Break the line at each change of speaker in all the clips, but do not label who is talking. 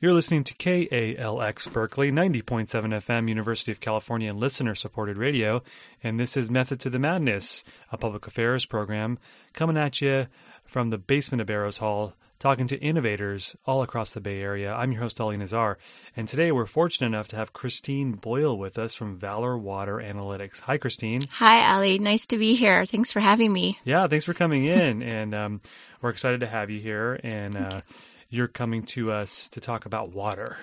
You're listening to KALX Berkeley, 90.7 FM, University of California and listener supported radio. And this is Method to the Madness, a public affairs program coming at you from the basement of Barrows Hall, talking to innovators all across the Bay Area. I'm your host, Ali Nazar. And today we're fortunate enough to have Christine Boyle with us from Valor Water Analytics. Hi, Christine.
Hi, Ali. Nice to be here. Thanks for having me.
Yeah, thanks for coming in. and um, we're excited to have you here. And, uh, you're coming to us to talk about water.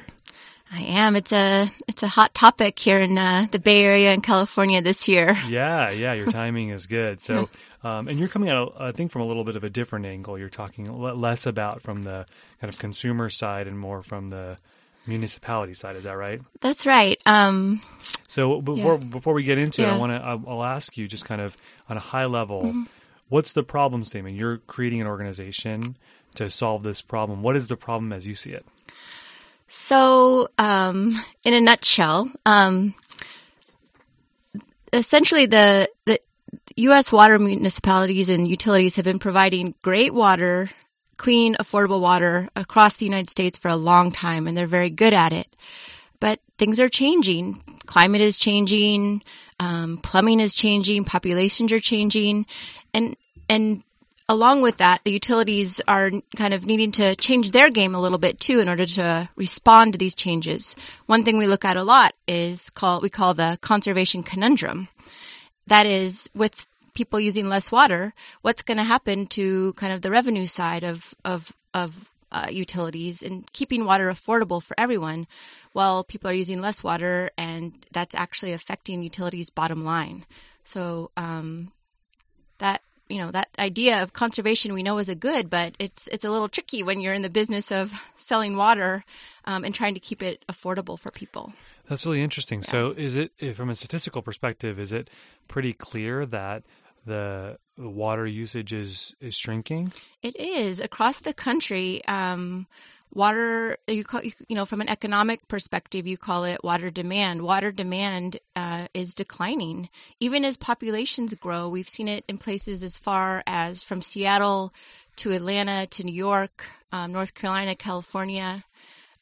I am. It's a it's a hot topic here in uh, the Bay Area in California this year.
Yeah, yeah. Your timing is good. So, um, and you're coming out, I think, from a little bit of a different angle. You're talking less about from the kind of consumer side and more from the municipality side. Is that right?
That's right. Um,
so before yeah. before we get into yeah. it, I want to I'll ask you just kind of on a high level. Mm-hmm. What's the problem statement? You're creating an organization to solve this problem. What is the problem as you see it?
So, um, in a nutshell, um, essentially the the U.S. water municipalities and utilities have been providing great water, clean, affordable water across the United States for a long time, and they're very good at it. But things are changing. Climate is changing. Um, plumbing is changing. Populations are changing, and and along with that, the utilities are kind of needing to change their game a little bit too in order to respond to these changes. One thing we look at a lot is called we call the conservation conundrum. That is with people using less water, what's going to happen to kind of the revenue side of of of uh, utilities and keeping water affordable for everyone while people are using less water and that's actually affecting utilities bottom line so um, that you know that idea of conservation we know is a good, but it's it's a little tricky when you're in the business of selling water um, and trying to keep it affordable for people.
That's really interesting. Yeah. So, is it from a statistical perspective, is it pretty clear that the water usage is is shrinking?
It is across the country. Um, water you call you know from an economic perspective you call it water demand water demand uh, is declining even as populations grow we've seen it in places as far as from seattle to atlanta to new york um, north carolina california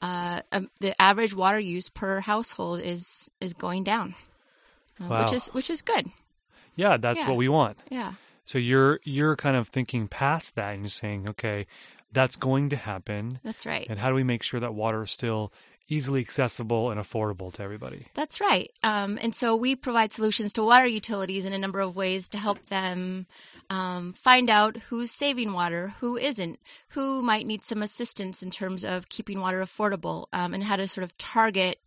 uh, um, the average water use per household is is going down uh, wow. which is which is good
yeah that's yeah. what we want
yeah
so you're you're kind of thinking past that and you're saying okay that's going to happen.
That's right.
And how do we make sure that water is still easily accessible and affordable to everybody?
That's right. Um, and so we provide solutions to water utilities in a number of ways to help them um, find out who's saving water, who isn't, who might need some assistance in terms of keeping water affordable, um, and how to sort of target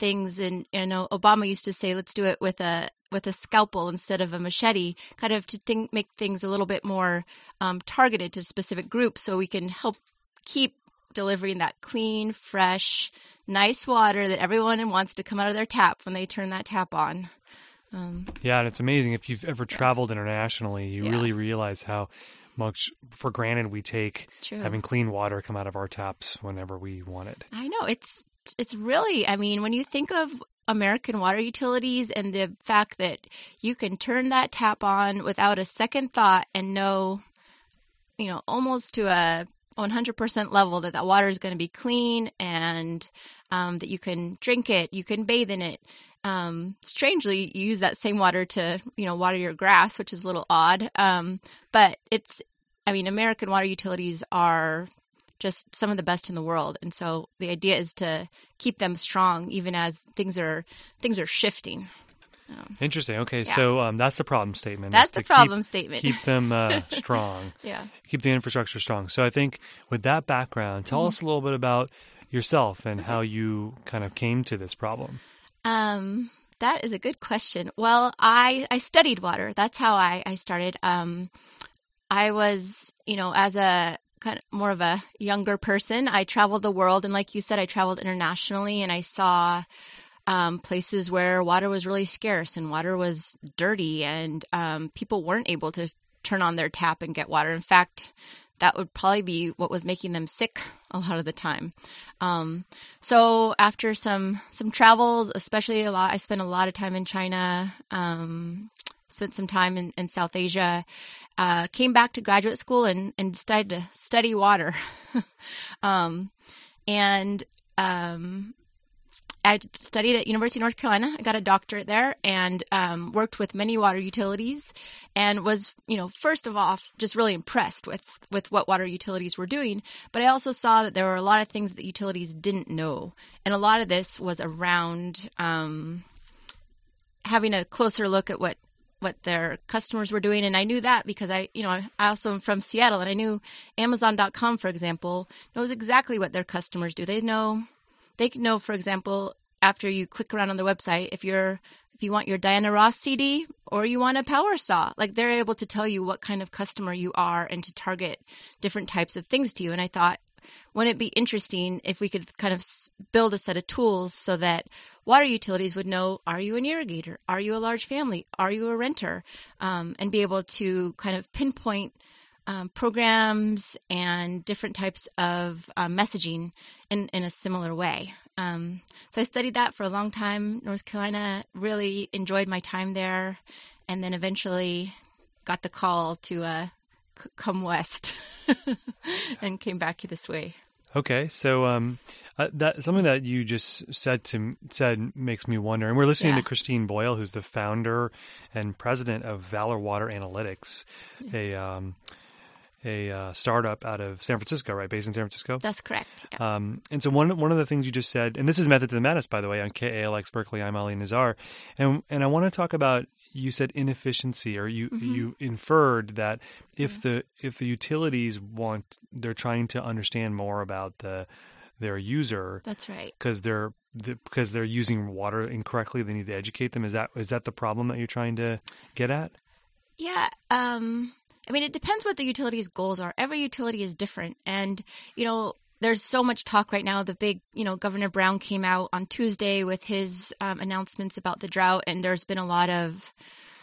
things. And you know, Obama used to say, "Let's do it with a with a scalpel instead of a machete, kind of to think, make things a little bit more um, targeted to specific groups, so we can help keep delivering that clean, fresh, nice water that everyone wants to come out of their tap when they turn that tap on.
Um, yeah, and it's amazing if you've ever traveled internationally, you yeah. really realize how much for granted we take having clean water come out of our taps whenever we want it.
I know it's it's really i mean when you think of American water utilities and the fact that you can turn that tap on without a second thought and know, you know, almost to a 100% level that that water is going to be clean and um, that you can drink it, you can bathe in it. Um, strangely, you use that same water to, you know, water your grass, which is a little odd. Um, but it's, I mean, American water utilities are just some of the best in the world. And so the idea is to keep them strong even as things are things are shifting.
Um, Interesting. Okay, yeah. so um, that's the problem statement.
That's the problem
keep,
statement.
Keep them uh, strong.
yeah.
Keep the infrastructure strong. So I think with that background, tell mm-hmm. us a little bit about yourself and how you kind of came to this problem.
Um, that is a good question. Well, I I studied water. That's how I I started. Um, I was, you know, as a kind of more of a younger person, I traveled the world, and like you said, I traveled internationally, and I saw um, places where water was really scarce and water was dirty, and um, people weren't able to turn on their tap and get water. In fact, that would probably be what was making them sick a lot of the time. Um, so after some some travels, especially a lot, I spent a lot of time in China. Um, spent some time in, in South Asia, uh, came back to graduate school and, and decided to study water. um, and um, I studied at University of North Carolina. I got a doctorate there and um, worked with many water utilities, and was, you know, first of all, just really impressed with with what water utilities were doing. But I also saw that there were a lot of things that utilities didn't know, and a lot of this was around um, having a closer look at what what their customers were doing and I knew that because I you know I also am from Seattle and I knew amazon.com for example knows exactly what their customers do. They know they know, for example, after you click around on the website, if you're if you want your Diana Ross CD or you want a power saw, like they're able to tell you what kind of customer you are and to target different types of things to you. And I thought, wouldn't it be interesting if we could kind of build a set of tools so that water utilities would know are you an irrigator? Are you a large family? Are you a renter? Um, and be able to kind of pinpoint um, programs and different types of uh, messaging in, in a similar way. Um, so I studied that for a long time. North Carolina really enjoyed my time there, and then eventually got the call to uh, come west and came back this way.
Okay, so um, uh, that something that you just said to said makes me wonder. And we're listening
Yeah.
to Christine Boyle, who's the founder and president of Valor Water Analytics, a um, a uh, startup out of San Francisco, right? Based in San Francisco.
That's correct. Yeah.
Um, and so one one of the things you just said, and this is Method to the Madness, by the way, on KALX Berkeley. I'm Ali Nazar, and and I want to talk about. You said inefficiency, or you you inferred that if the if the utilities want, they're trying to understand more about the their user
That's right.
because they're the, because they're using water incorrectly. They need to educate them. Is that is that the problem that you're trying to get at?
Yeah. Um, I mean, it depends what the utility's goals are. Every utility is different. And, you know, there's so much talk right now. The big, you know, Governor Brown came out on Tuesday with his um, announcements about the drought, and there's been a lot of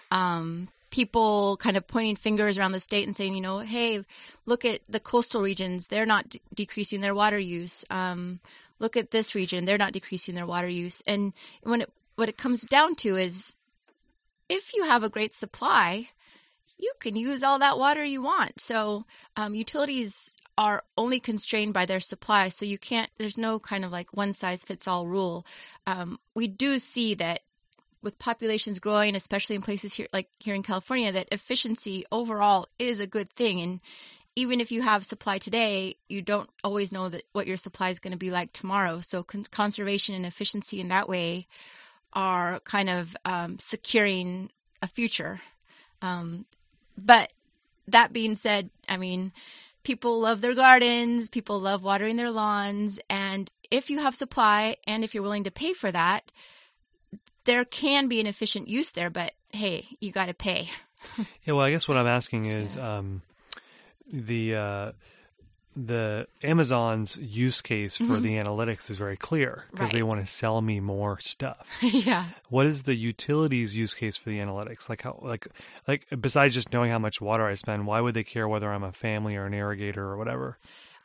um, people kind of pointing fingers around the state and saying, you know, hey, look at the coastal regions; they're not d- decreasing their water use. Um, look at this region; they're not decreasing their water use. And when it what it comes down to is, if you have a great supply, you can use all that water you want. So um, utilities are only constrained by their supply, so you can't. There's no kind of like one size fits all rule. Um, we do see that with populations growing, especially in places here like here in California, that efficiency overall is a good thing. And even if you have supply today, you don't always know that what your supply is going to be like tomorrow. So con- conservation and efficiency in that way are kind of um, securing a future. Um, but that being said, I mean, people love their gardens, people love watering their lawns, and if you have supply and if you're willing to pay for that, there can be an efficient use there, but hey, you got to pay.
Yeah, well, I guess what I'm asking is um, the uh, the Amazon's use case for the analytics is very clear because they
Mm-hmm.
Want to sell me more stuff.
yeah.
What is the utilities use case for the analytics? Like how like like besides just knowing how much water I spend, why would they care whether I'm a family or an irrigator or whatever?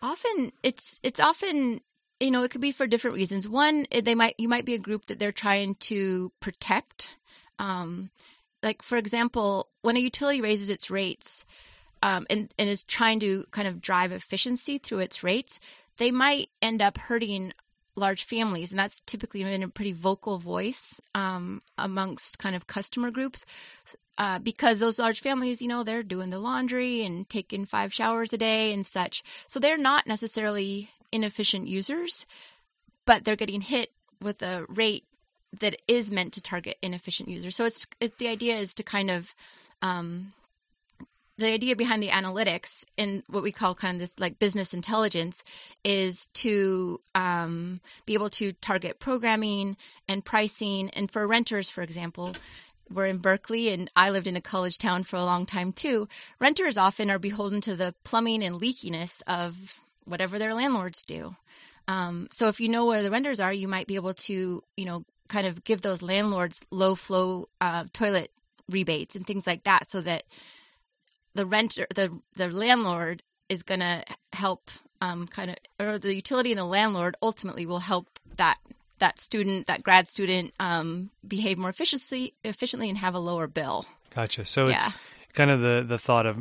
often it's it's often you know it could be for different reasons one eh, they might you might be a group that they're trying to protect um, like for example when a utility raises its rates um, and, and is trying to kind of drive efficiency through its rates they might end up hurting large families and that's typically been a pretty vocal voice um, amongst kind of customer groups uh, because those large families, you know, they're doing the laundry and taking five showers a day and such. So they're not necessarily inefficient users, but they're getting hit with a rate that is meant to target inefficient users. So it's, it, the idea is to kind of um, the idea behind the analytics and what we call kind of this like business intelligence is to um, be able to target programming and pricing. And for renters for example we're in berkeley and i lived in a college town for a long time too. Renters often are beholden to the plumbing and leakiness of whatever their landlords do. Um, so if you know where the renters are you might be able to you know kind of give those landlords low flow uh, toilet rebates and things like that so that the renter the the landlord is going to help um, kind of or the utility and the landlord ultimately will help that that student that grad student um, behave more efficiently efficiently and have a lower bill
Gotcha. So
Yeah.
it's kind of the the thought of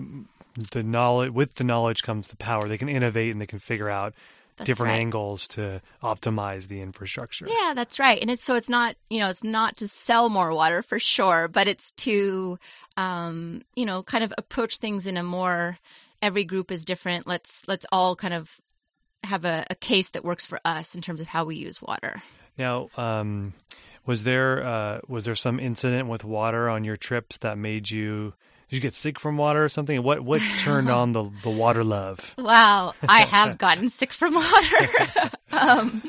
the knowledge with the knowledge comes the power. They can innovate and they can figure out
That's
different
right.
angles to optimize the infrastructure.
Yeah, that's right. And it's so it's not you know it's not to sell more water for sure, but it's to um, you know kind of approach things in a more every group is different. Let's let's all kind of have a, a case that works for us in terms of how we use water.
Now, um, was there uh, was there some incident with water on your trips that made you did you get sick from water or something? What what turned on the the water love?
Wow, I have gotten sick from water. um,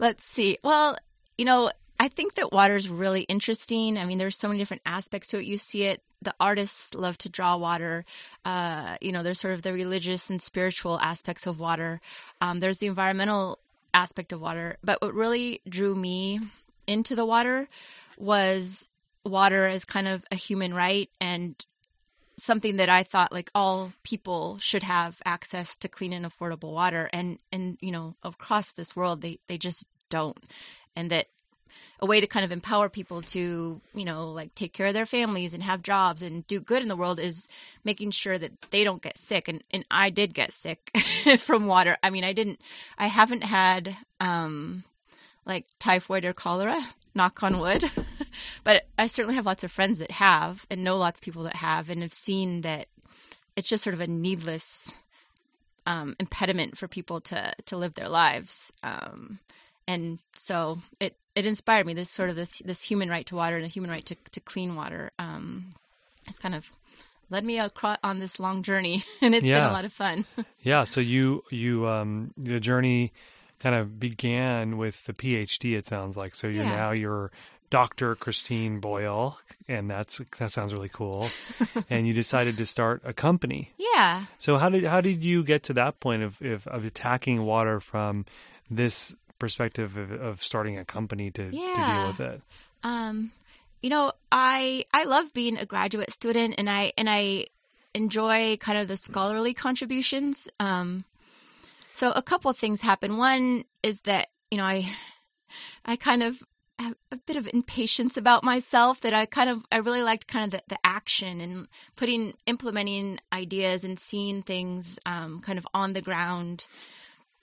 let's see. Well, you know, I think that water is really interesting. I mean, there's so many different aspects to it. You see it. The artists love to draw water. Uh, you know, there's sort of the religious and spiritual aspects of water. Um, there's the environmental aspect of water. But what really drew me into the water was water as kind of a human right and something that I thought like all people should have access to clean and affordable water. And and you know across this world they they just don't. And that a way to kind of empower people to you know like take care of their families and have jobs and do good in the world is making sure that they don't get sick. And and I did get sick from water. I mean I didn't I haven't had um like typhoid or cholera knock on wood but I certainly have lots of friends that have and know lots of people that have and have seen that it's just sort of a needless um, impediment for people to to live their lives um, and so it it inspired me this sort of this this human right to water and a human right to, to clean water um, it's kind of led me across on this long journey and it's been a lot of fun
Yeah, so you you um the journey kind of began with the PhD. It sounds like so you're
Yeah.
now you're Dr. Christine Boyle, and that's that sounds really cool. and you decided to start a company.
yeah
So how did how did you get to that point of of, of attacking water from this perspective of, of starting a company to, to deal with it?
Um, you know, I I love being a graduate student, and I and I enjoy kind of the scholarly contributions. Um, so a couple of things happen. One is that you know I I kind of a bit of impatience about myself that I kind of I really liked kind of the, the action and putting implementing ideas and seeing things um, kind of on the ground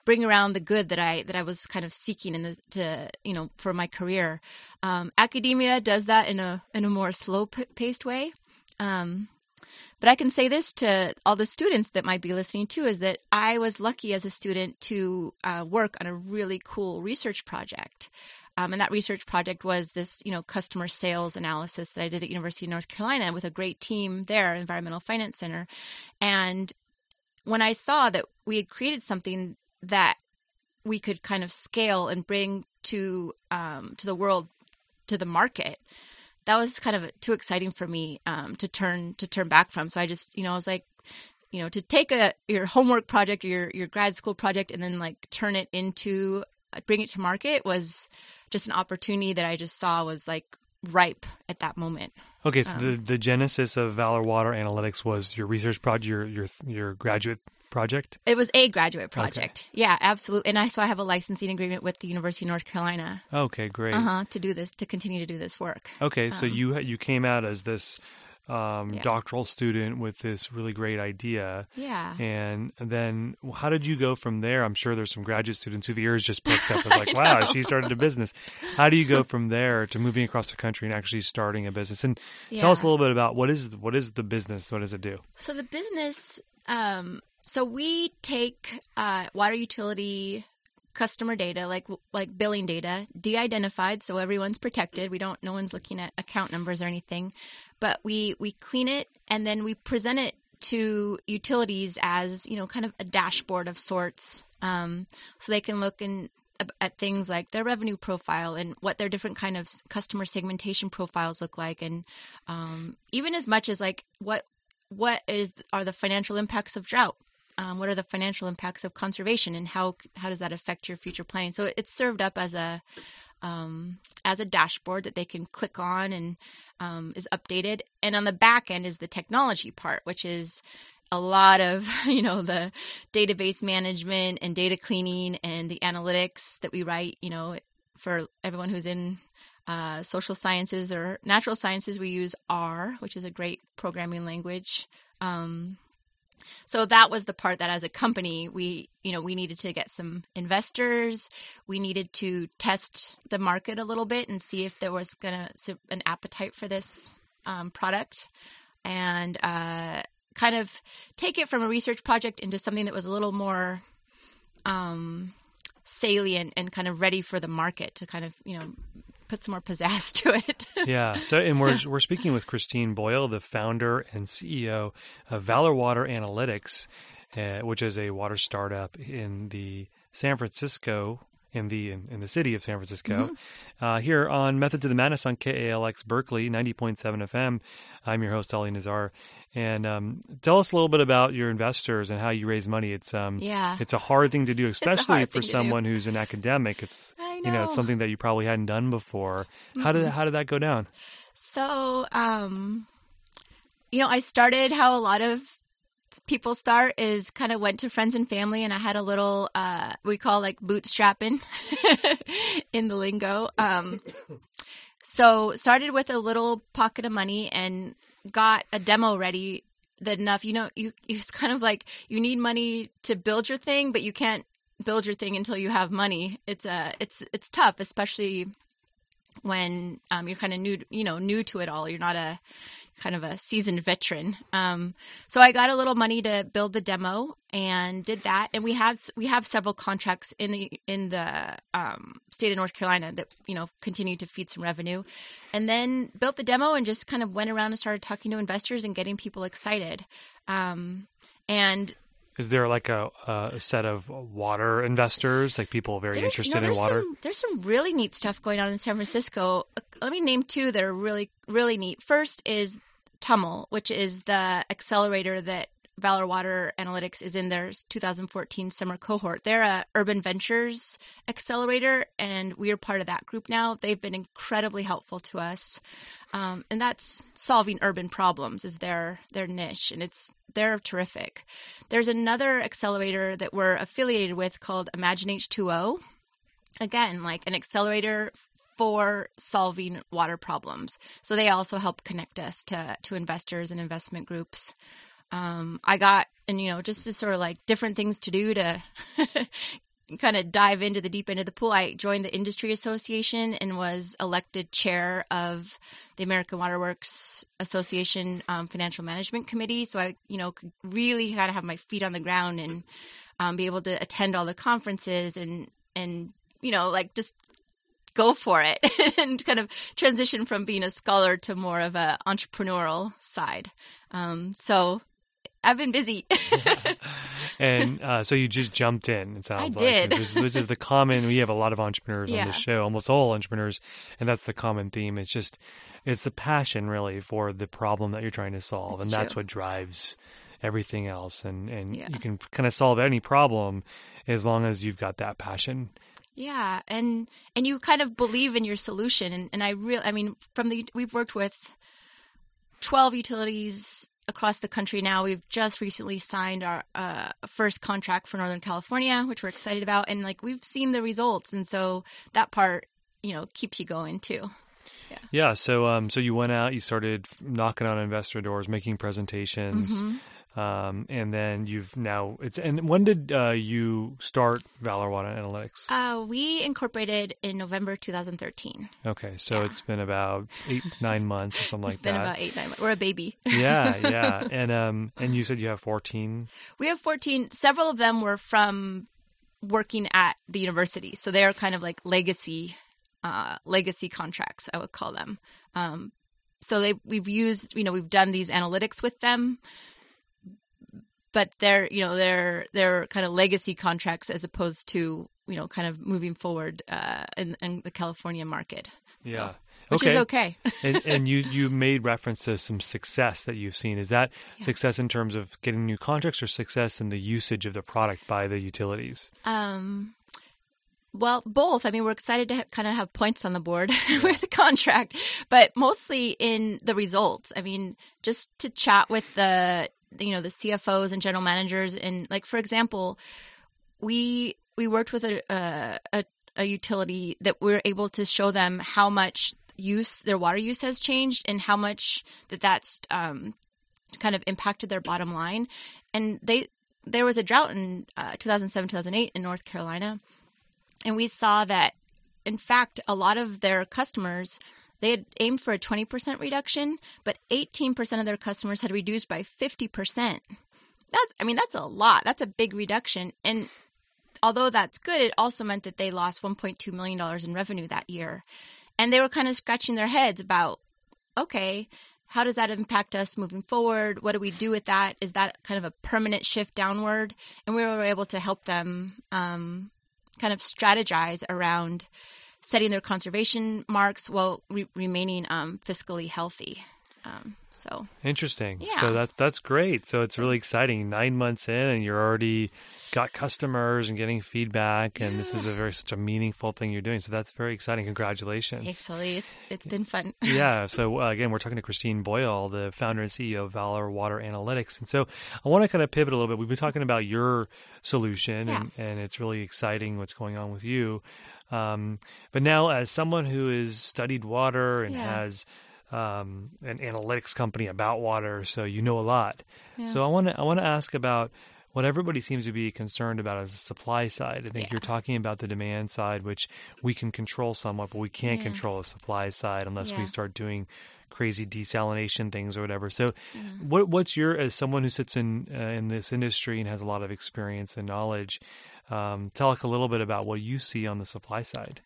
bring around the good that I that I was kind of seeking in the to you know for my career. Um, academia does that in a in a more slow paced way. Um, but I can say this to all the students that might be listening too is that I was lucky as a student to uh, work on a really cool research project. Um, and that research project was this, you know, customer sales analysis that I did at University of North Carolina with a great team there, Environmental Finance Center. And when I saw that we had created something that we could kind of scale and bring to um, to the world, to the market, that was kind of too exciting for me um, to turn to turn back from. So I just, you know, I was like, you know, to take a your homework project your your grad school project and then like turn it into bring it to market was just an opportunity that I just saw was like ripe at that moment.
Okay, so
Um,
the, the genesis of Valor Water Analytics was your research project, your your your graduate project.
It was a graduate project. Yeah, absolutely. And I so I have a licensing agreement with the University of North Carolina
Okay, great.
uh-huh, to do this to continue to do this work.
Okay, so
Um,
you you came out as this um,
Yeah.
doctoral student with this really great idea,
Yeah.
and then how did you go from there? I'm sure there's some graduate students whose ears just perked up. It's like, wow, she started a business. How do you go from there to moving across the country and actually starting a business? And tell us a little bit about what is what is the business? What does it do?
So the business, um, so we take uh, water utility customer data, like like billing data, de-identified, so everyone's protected. We don't, no one's looking at account numbers or anything, but we we clean it and then we present it to utilities as you know, kind of a dashboard of sorts, um, so they can look and at things like their revenue profile and what their different kind of customer segmentation profiles look like and um, even as much as like what what is are the financial impacts of drought? Um, what are the financial impacts of conservation and how how does that affect your future planning? So it's served up as a um, as a dashboard that they can click on and um, is updated. And on the back end is the technology part which is a lot of you know the database management and data cleaning and the analytics that we write you know for everyone who's in uh, social sciences or natural sciences we use R which is a great programming language um, so that was the part that as a company we you know we needed to get some investors. We needed to test the market a little bit and see if there was gonna an appetite for this um, product. And uh, kind of take it from a research project into something that was a little more um, salient and kind of ready for the market to kind of you know put some more pizzazz to it.
yeah. So, and we're we're speaking with Christine Boyle, the founder and CEO of Valor Water Analytics, uh, which is a water startup in the San Francisco in the in, in, the city of San Francisco. Mm-hmm. Uh, here on Method to the Madness on KALX Berkeley 90.7 FM. I'm your host Ali Nazar, and um, tell us a little bit about your investors and how you raise money. It's um,
yeah,
it's a hard thing to do, especially for someone who's an academic. It's know. you know it's something that you probably hadn't done before. Mm-hmm. How did how did that go down?
So, um, you know, I started how a lot of people start is kind of went to friends and family and i had a little uh, we call like bootstrapping in the lingo um, so started with a little pocket of money and got a demo ready that enough you know you it's kind of like you need money to build your thing but you can't build your thing until you have money. It's a uh, it's it's tough especially when um, you're kind of new you know new to it all. You're not a kind of a seasoned veteran. Um, so I got a little money to build the demo and did that. And we have we have several contracts in the in the um, state of North Carolina that you know continue to feed some revenue. And then built the demo and just kind of went around and started talking to investors and getting people excited. Um, and
is there like a, a, set of water investors, like people very there's, interested
no,
in water?
Some, there's some really neat stuff going on in San Francisco. Let me name two that are really, really neat. First is Tumml, which is the accelerator that Valor Water Analytics is in their 2014 summer cohort. They're a urban ventures accelerator, and we are part of that group now. They've been incredibly helpful to us, um, and that's solving urban problems is their their niche, and it's they're terrific. There's another accelerator that we're affiliated with called Imagine H2O. Again, like an accelerator for solving water problems. So they also help connect us to to investors and investment groups. Um, I got and you know just to sort of like different things to do to kind of dive into the deep end of the pool. I joined the industry association and was elected chair of the American Water Works Association um, Financial Management Committee. So I you know could really kind of have my feet on the ground and um, be able to attend all the conferences and and you know like just go for it and kind of transition from being a scholar to more of a entrepreneurial side. Um, so I've been busy.
and uh, so you just jumped in. It sounds
I
like
did.
Which is, the common. We have a lot of entrepreneurs yeah. on the show, almost all entrepreneurs, and that's the common theme. It's just it's the passion really for the problem that you're trying to solve, and
true.
that's what drives everything else. And and yeah. you can kind of solve any problem as long as you've got that passion
yeah, and and you kind of believe in your solution, and and I really, I mean, from the we've worked with twelve utilities across the country now. We've just recently signed our uh, first contract for Northern California, which we're excited about, and like we've seen the results, and so that part, you know, keeps you going too.
Yeah. Yeah. So, um, so you went out, you started knocking on investor doors, making presentations. Mm-hmm. Um, and then you've now it's and when did uh, you start Valor Water Analytics?
Uh, we incorporated in November 2013.
Okay, so yeah. it's been about eight nine months or something
it's
like that.
It's been about eight nine months. We're a baby.
yeah, yeah, and um, and you said you have 14.
We have 14. Several of them were from working at the university, so they are kind of like legacy uh, legacy contracts. I would call them. Um, so they we've used you know we've done these analytics with them but they're you know they're they're kind of legacy contracts as opposed to you know kind of moving forward uh, in, in the California market.
So, yeah.
Which
okay.
is okay.
and, and you you made reference to some success that you've seen. Is that yeah. success in terms of getting new contracts, or success in the usage of the product by the utilities?
Um, well, both. I mean, we're excited to ha- kind of have points on the board yeah. with the contract, but mostly in the results. I mean, just to chat with the you know the CFOs and general managers and like for example we we worked with a a, a utility that we are able to show them how much use their water use has changed and how much that that's um, kind of impacted their bottom line. And they there was a drought in uh, 2007 2008 in North Carolina, and we saw that in fact a lot of their customers they had aimed for a 20% reduction, but 18% of their customers had reduced by 50%. That's I mean that's a lot. That's a big reduction and although that's good, it also meant that they lost 1.2 million dollars in revenue that year. And they were kind of scratching their heads about okay, how does that impact us moving forward? What do we do with that? Is that kind of a permanent shift downward? And we were able to help them um, kind of strategize around setting their conservation marks while re- remaining um, fiscally healthy. Um, so
interesting.
Yeah.
So that's that's great. So it's really exciting. Nine months in, and you're already got customers and getting feedback, and this is a very such a meaningful thing you're doing. So that's very exciting. Congratulations.
Thanks, Ali. It's it's been fun.
yeah. So uh, again, we're talking to Christine Boyle, the founder and CEO of Valor Water Analytics, and so I want to kind of pivot a little bit. We've been talking about your solution,
Yeah.
and, and it's really exciting what's going on with you. Um, but now, as someone who has studied water and
Yeah.
has um, an analytics company about water, so you know a lot.
Yeah.
So I want to I want to ask about what everybody seems to be concerned about is the supply side. I think
Yeah.
you're talking about the demand side, which we can control somewhat, but we can't
Yeah.
control the supply side unless we start doing crazy desalination things or whatever. So, what what's your as someone who sits in uh, in this industry and has a lot of experience and knowledge? Um, tell us a little bit about what you see on the supply side.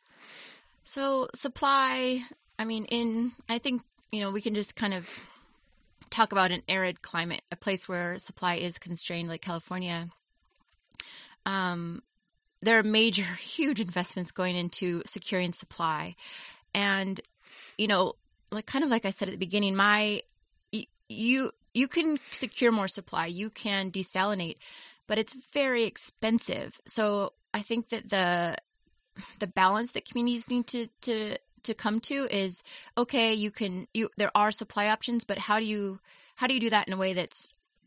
So supply, I mean, in I think you know we can just kind of talk about an arid climate, a place where supply is constrained, like California. Um, there are major, huge investments going into securing supply, and you know, like kind of like I said at the beginning, my you you can secure more supply, you can desalinate, but it's very expensive. So I think that the the balance that communities need to to to come to is okay you can you there are supply options but how do you how do you do that in a way that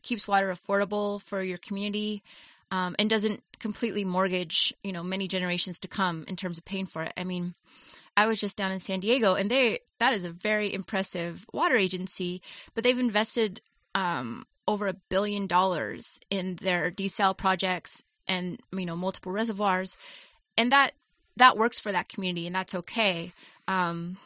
keeps water affordable for your community um, and doesn't completely mortgage you know many generations to come in terms of paying for it i mean i was just down in san diego and they that is a very impressive water agency but they've invested um, over a billion dollars in their desal projects and you know multiple reservoirs. And that that works for that community and that's okay. Um,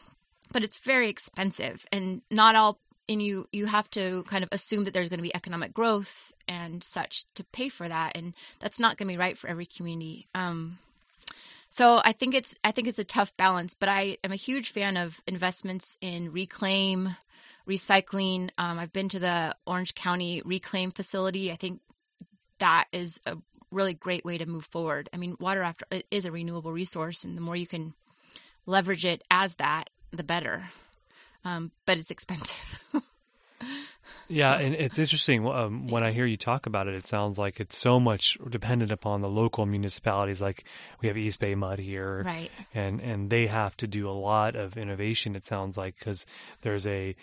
but it's very expensive and not all and you you have to kind of assume that there's going to be economic growth and such to pay for that and that's not going to be right for every community. Um, so i think it's i think it's a tough balance but i am a huge fan of investments in reclaim recycling um, i've been to the orange county reclaim facility i think that is a really great way to move forward. I mean, water after it is a renewable resource, and the more you can leverage it as that, the better. Um, but it's expensive.
Yeah, and it's interesting um, when I hear you talk about it. It sounds like it's so much dependent upon the local municipalities. Like we have East Bay Mud here,
right.
and and they have to do a lot of innovation. It sounds like because there's a,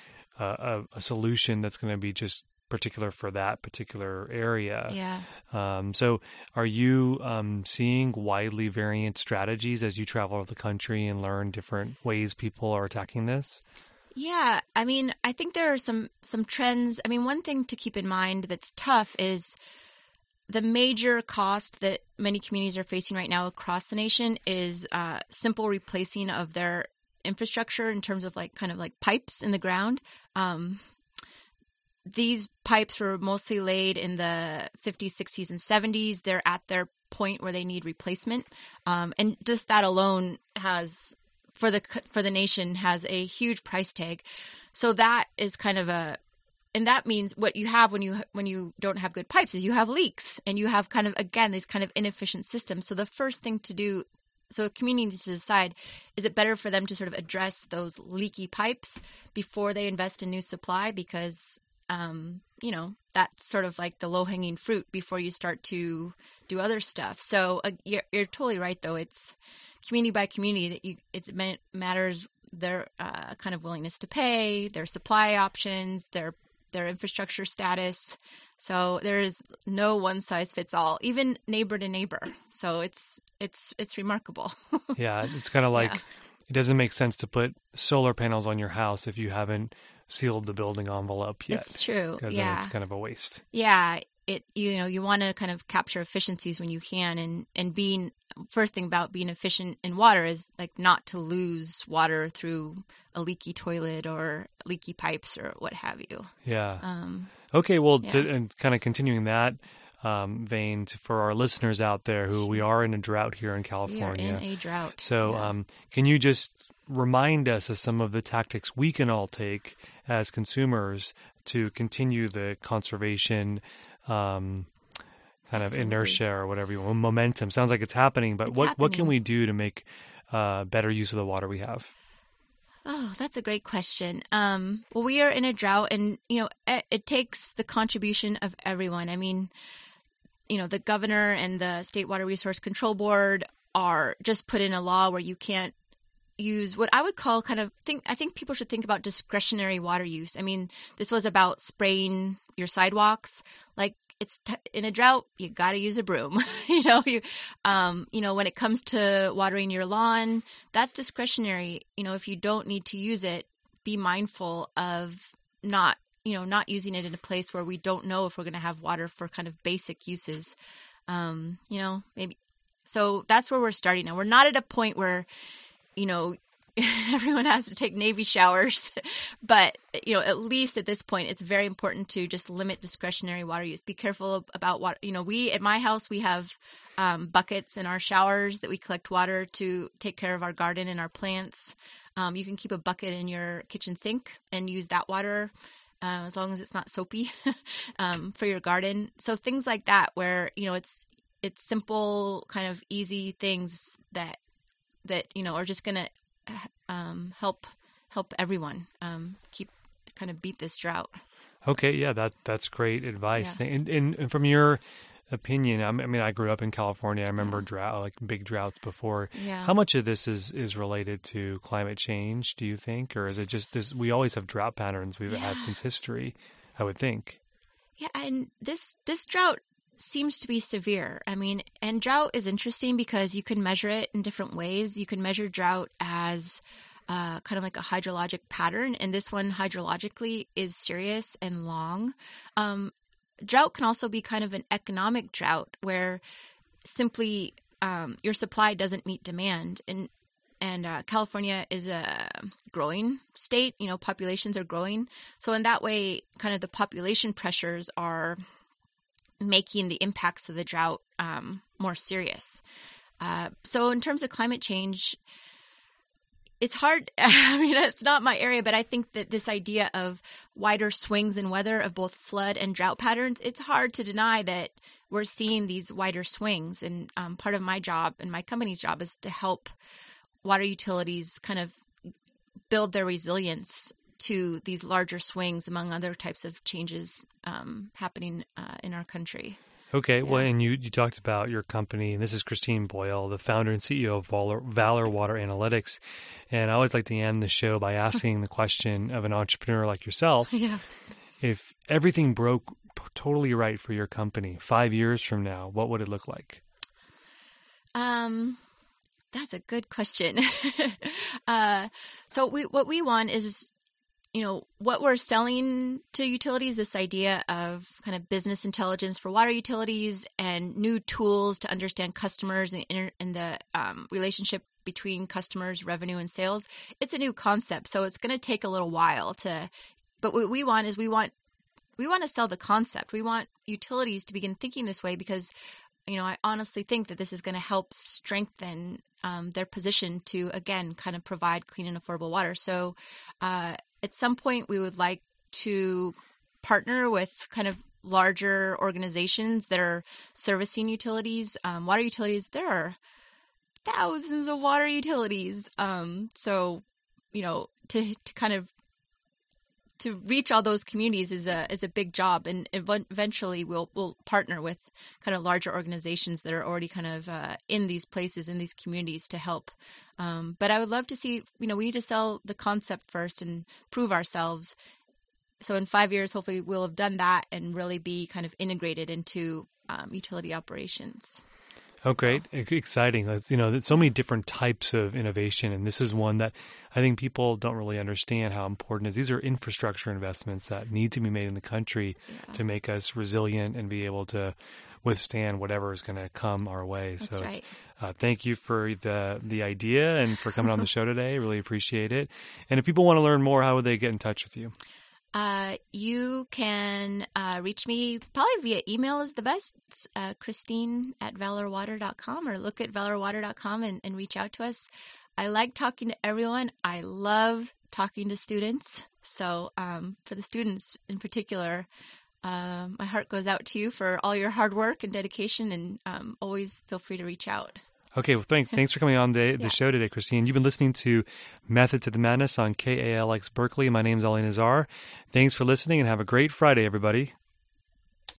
a a solution that's going to be just particular for that particular area.
Yeah.
Um, so, are you um, seeing widely variant strategies as you travel the country and learn different ways people are attacking this?
Yeah, I mean, I think there are some some trends. I mean, one thing to keep in mind that's tough is the major cost that many communities are facing right now across the nation is uh, simple replacing of their infrastructure in terms of like kind of like pipes in the ground. Um, these pipes were mostly laid in the 50s, 60s, and 70s. They're at their point where they need replacement, um, and just that alone has for the for the nation has a huge price tag. So that is kind of a and that means what you have when you when you don't have good pipes is you have leaks and you have kind of again these kind of inefficient systems. So the first thing to do so a community to decide is it better for them to sort of address those leaky pipes before they invest in new supply because um, you know that's sort of like the low hanging fruit before you start to do other stuff. So uh, you're, you're totally right though. It's community by community that you it matters their uh, kind of willingness to pay, their supply options, their their infrastructure status. So there is no one size fits all, even neighbor to neighbor. So it's it's it's remarkable.
yeah, it's kind of like
Yeah.
it doesn't make sense to put solar panels on your house if you haven't sealed the building envelope yet.
It's true.
Because
yeah.
then it's kind of a waste.
Yeah. It you know you want to kind of capture efficiencies when you can, and and being first thing about being efficient in water is like not to lose water through a leaky toilet or leaky pipes or what have you.
Yeah.
Um,
Okay, well,
Yeah.
to, and kind of continuing that um, vein to, for our listeners out there who we are in a drought here in
we are
California.
in a drought.
so,
Yeah.
um, can you just remind us of some of the tactics we can all take as consumers to continue the conservation? Um, kind of inertia or whatever you want momentum sounds like it's happening but
It's
what what can we do to make uh, better use of the water we have
Oh, that's a great question. Um, well, we are in a drought, and you know, it, it takes the contribution of everyone. I mean, you know, the governor and the State Water Resource Control Board are just put in a law where you can't use what I would call kind of think. I think people should think about discretionary water use. I mean, this was about spraying your sidewalks. Like it's t- in a drought, you got to use a broom. you know, you, um, you know, when it comes to watering your lawn, that's discretionary. You know, if you don't need to use it, be mindful of not, you know, not using it in a place where we don't know if we're going to have water for kind of basic uses. Um, you know, maybe. So that's where we're starting now. We're not at a point where, you know, everyone has to take navy showers. But you know at least at this point it's very important to just limit discretionary water use. Be careful about water you know we at my house we have um, buckets in our showers that we collect water to take care of our garden and our plants. Um, you can keep a bucket in your kitchen sink and use that water uh, as long as it's not soapy um, for your garden. So things like that where you know it's it's simple kind of easy things that that you know are just gonna um, help help everyone um, keep kind of beat this drought.
Okay, yeah, that that's great advice.
Yeah.
And, and, and from your opinion, I mean, I grew up in California. I remember drought, like big droughts before.
Yeah.
How much of this is is related to climate change? Do you think, or is it just this? We always have drought patterns we've had since history. I would think.
Yeah, and this this drought seems to be severe. I mean, and drought is interesting because you can measure it in different ways. You can measure drought as uh, kind of like a hydrologic pattern, and this one hydrologically is serious and long. Um, drought can also be kind of an economic drought where simply um, your supply doesn't meet demand, and and uh, California is a growing state. You know, populations are growing, so in that way, kind of the population pressures are making the impacts of the drought um, more serious. Uh, so, in terms of climate change, it's hard. I mean, it's not my area, but I think that this idea of wider swings in weather of both flood and drought patterns, it's hard to deny that we're seeing these wider swings. And um, part of my job and my company's job is to help water utilities kind of build their resilience to these larger swings, among other types of changes um, happening uh, in our country.
Okay, well, and you you talked about your company, and this is Christine Boyle, the founder and CEO of Valor, Valor Water Analytics. And I always like to end the show by asking the question of an entrepreneur like yourself:
Yeah.
If everything broke totally right for your company five years from now, what would it look like?
Um, that's a good question. uh, so we what we want is, you know, what we're selling to utilities. This idea of kind of business intelligence for water utilities and new tools to understand customers and, inter- and the um, relationship between customers, revenue, and sales. It's a new concept, so it's going to take a little while to. But what we want is we want we want to sell the concept. We want utilities to begin thinking this way because you know, I honestly think that this is going to help strengthen um, their position to, again, kind of provide clean and affordable water. So, uh, at some point, we would like to partner with kind of larger organizations that are servicing utilities, um, water utilities. There are thousands of water utilities. Um, so, you know, to to kind of to reach all those communities is a is a big job, and eventually we'll we'll partner with kind of larger organizations that are already kind of uh, in these places in these communities to help. Um, but I would love to see, you know, we need to sell the concept first and prove ourselves. So in five years, hopefully, we'll have done that and really be kind of integrated into um, utility operations.
Oh, great! Exciting. It's, you know, there's so many different types of innovation, and this is one that I think people don't really understand how important it is. These are infrastructure investments that need to be made in the country yeah. to make us resilient and be able to withstand whatever is going to come our way.
That's so right.
Uh, thank you for the the idea and for coming on the show today. Really appreciate it. And if people want to learn more, how would they get in touch with you?
Uh, you can uh, reach me probably via email is the best, uh, Christine at valorwater.com or look at valorwater.com and, and reach out to us. I like talking to everyone. I love talking to students. So um, for the students in particular, uh, my heart goes out to you for all your hard work and dedication, and um, always feel free to reach out.
Okay, well, thank, thanks for coming on the, the yeah. show today, Christine. You've been listening to Method to the Madness on KALX Berkeley. My name is Ali Nazar. Thanks for listening and have a great Friday, everybody.